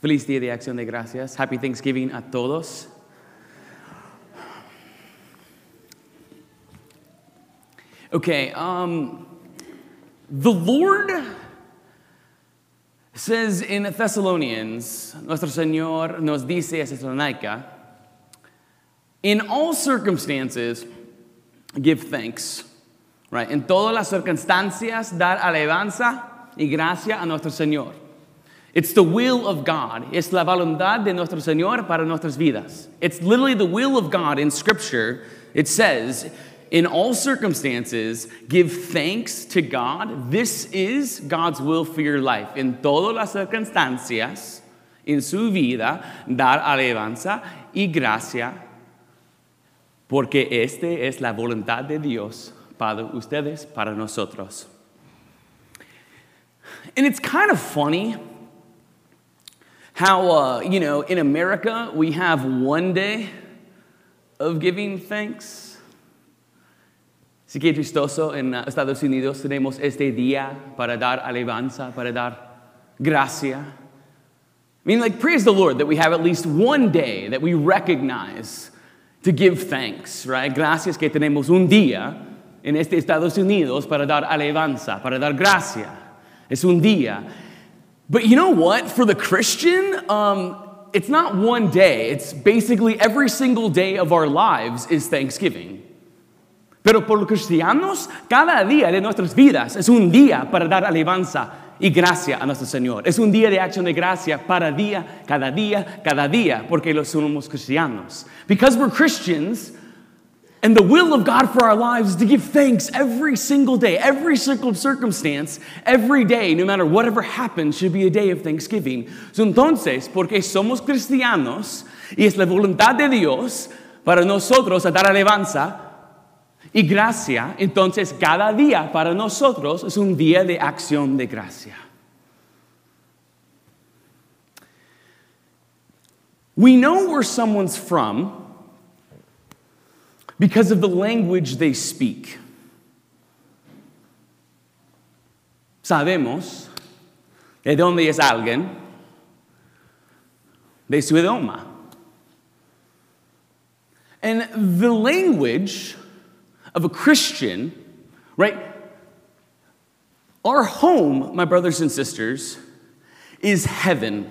Feliz Día de Acción de Gracias. Happy Thanksgiving a todos. Okay, um, the Lord says in Thessalonians, Nuestro Señor nos dice a Thessalonica, in all circumstances, give thanks. Right? En todas las circunstancias, dar alabanza y gracia a nuestro Señor. It's the will of God. Es la voluntad de nuestro Señor para nuestras vidas. It's literally the will of God in Scripture. It says, in all circumstances, give thanks to God. This is God's will for your life. En todas las circunstancias, en su vida, dar alabanza y gracia, porque este es la voluntad de Dios para ustedes, para nosotros. And it's kind of funny how, uh, you know, in America, we have one day of giving thanks. Así que chistoso, en uh, Estados Unidos tenemos este día para dar alabanza, para dar gracia. I mean, like, praise the Lord that we have at least one day that we recognize to give thanks, right? Gracias que tenemos un día en este Estados Unidos para dar alabanza, para dar gracia. Es un día. But you know what? For the Christian, um, it's not one day. It's basically every single day of our lives is Thanksgiving. Pero por los cristianos, cada día de nuestras vidas es un día para dar alabanza y gracia a nuestro Señor. Es un día de acción de gracia para día, cada día, cada día, porque los somos cristianos. Because we're Christians, and the will of God for our lives is to give thanks every single day, every single circumstance, every day, no matter whatever happens, should be a day of thanksgiving. So, entonces, porque somos cristianos y es la voluntad de Dios para nosotros a dar alabanza y gracia, entonces cada día para nosotros es un día de acción de gracia. We know where someone's from because of the language they speak. Sabemos de dónde es alguien, de su idioma. And the language of a Christian, right? Our home, my brothers and sisters, is heaven.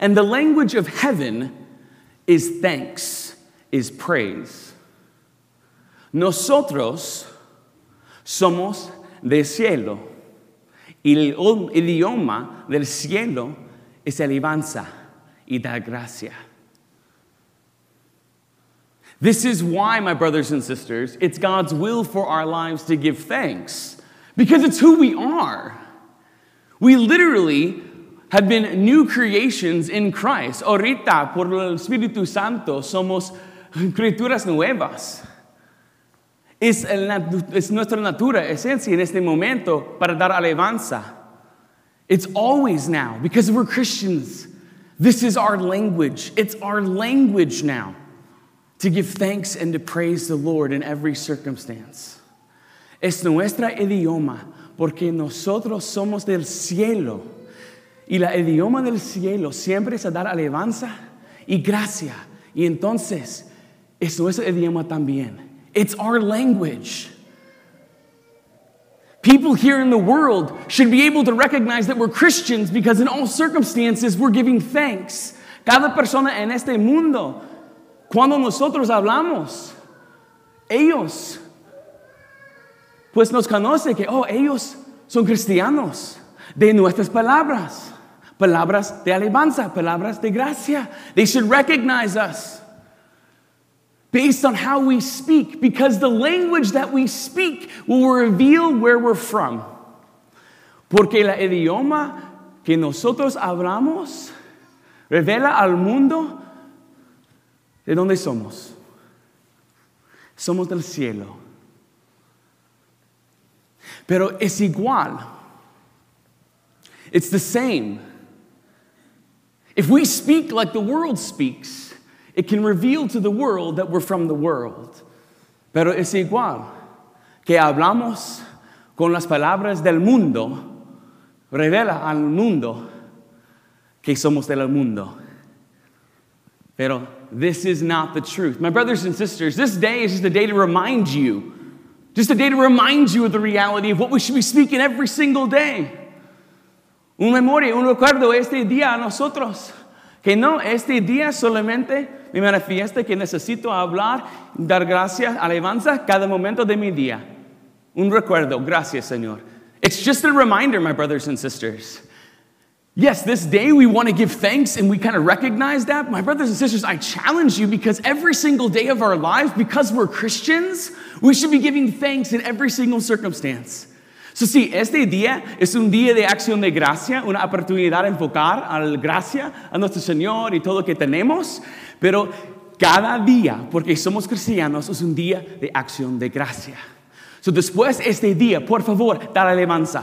And the language of heaven is thanks, is praise. Nosotros somos del cielo y el idioma del cielo es alabanza y dar gracia. This is why, my brothers and sisters, it's God's will for our lives to give thanks because it's who we are. We literally have been new creations in Christ. Ahorita, por el Espíritu Santo, somos criaturas nuevas. Es, el, es nuestra natura, esencia en este momento para dar alabanza. It's always now because we're Christians. This is our language. It's our language now to give thanks and to praise the Lord in every circumstance. Es nuestra idioma porque nosotros somos del cielo. Y la idioma del cielo siempre es a dar alabanza y gracia. Y entonces es nuestro idioma también. It's our language. People here in the world should be able to recognize that we're Christians because in all circumstances we're giving thanks. Cada persona en este mundo, cuando nosotros hablamos, ellos, pues nos conoce que, oh, ellos son cristianos de nuestras palabras, palabras de alabanza, palabras de gracia. They should recognize us based on how we speak, because the language that we speak will reveal where we're from. Porque el idioma que nosotros hablamos revela al mundo de dónde somos. Somos del cielo. Pero es igual. It's the same. If we speak like the world speaks, it can reveal to the world that we're from the world. Pero es igual que hablamos con las palabras del mundo, revela al mundo que somos del mundo. Pero this is not the truth. My brothers and sisters, this day is just a day to remind you, just a day to remind you of the reality of what we should be speaking every single day. Un memoria, un recuerdo este día a nosotros. Que no, este día solamente me manifiesta que necesito hablar, dar gracias, alabanza cada momento de mi día. Un recuerdo, gracias Señor. It's just a reminder, my brothers and sisters. Yes, this day we want to give thanks and we kind of recognize that. My brothers and sisters, I challenge you because every single day of our lives, because we're Christians, we should be giving thanks in every single circumstance. So, sí, este día es un día de acción de gracia, una oportunidad de enfocar a la gracia, a nuestro Señor y todo lo que tenemos, pero cada día, porque somos cristianos, es un día de acción de gracia. So, después de este día, por favor, dar alabanza,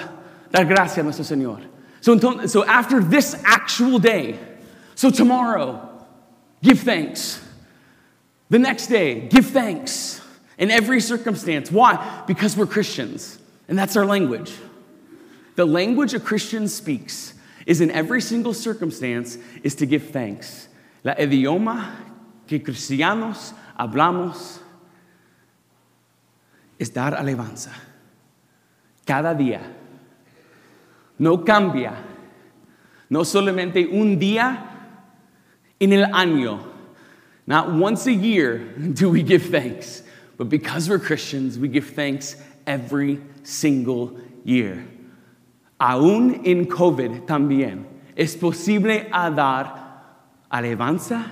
dar gracia a nuestro Señor. So, so after this actual day, so tomorrow, give thanks. The next day, give thanks in every circumstance. Why? Because we're Christians, and that's our language. The language a Christian speaks is in every single circumstance is to give thanks. La idioma que cristianos hablamos es dar alabanza. Cada día. No cambia. No solamente un día en el año. Not once a year do we give thanks, but because we're Christians, we give thanks every single year. Aún en COVID también es posible a dar alabanza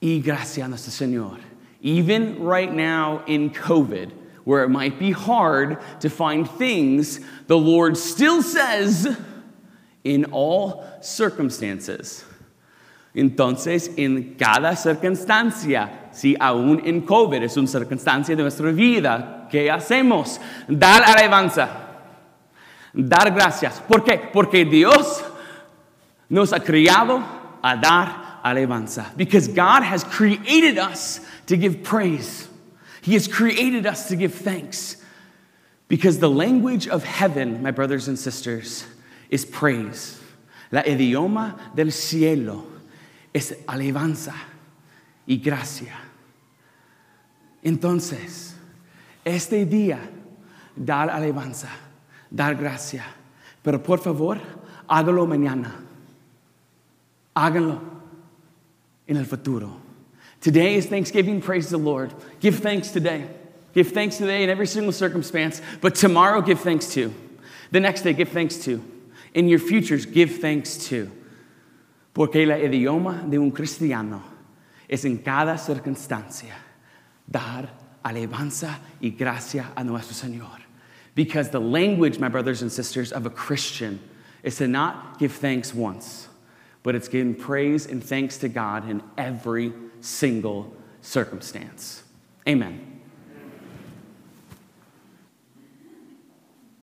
y gracia a nuestro Señor. Even right now in COVID, where it might be hard to find things, the Lord still says, in all circumstances. Entonces, en cada circunstancia, si aún en COVID es una circunstancia de nuestra vida, ¿qué hacemos? Dar alabanza, dar gracias. ¿Por qué? Porque Dios nos ha criado a dar alabanza. Because God has created us to give praise. He has created us to give thanks. Because the language of heaven, my brothers and sisters, is praise. La idioma del cielo es alabanza y gracia. Entonces, este día, dar alabanza, dar gracia. Pero por favor, hágalo mañana. Háganlo en el futuro. Today is Thanksgiving. Praise the Lord. Give thanks today. Give thanks today in every single circumstance. But tomorrow, give thanks too. The next day, give thanks too. In your futures, give thanks too. Porque el idioma de un cristiano es en cada circunstancia dar alabanza y gracia a nuestro Señor. Because the language, my brothers and sisters, of a Christian is to not give thanks once, but it's giving praise and thanks to God in every single circumstance. Amen.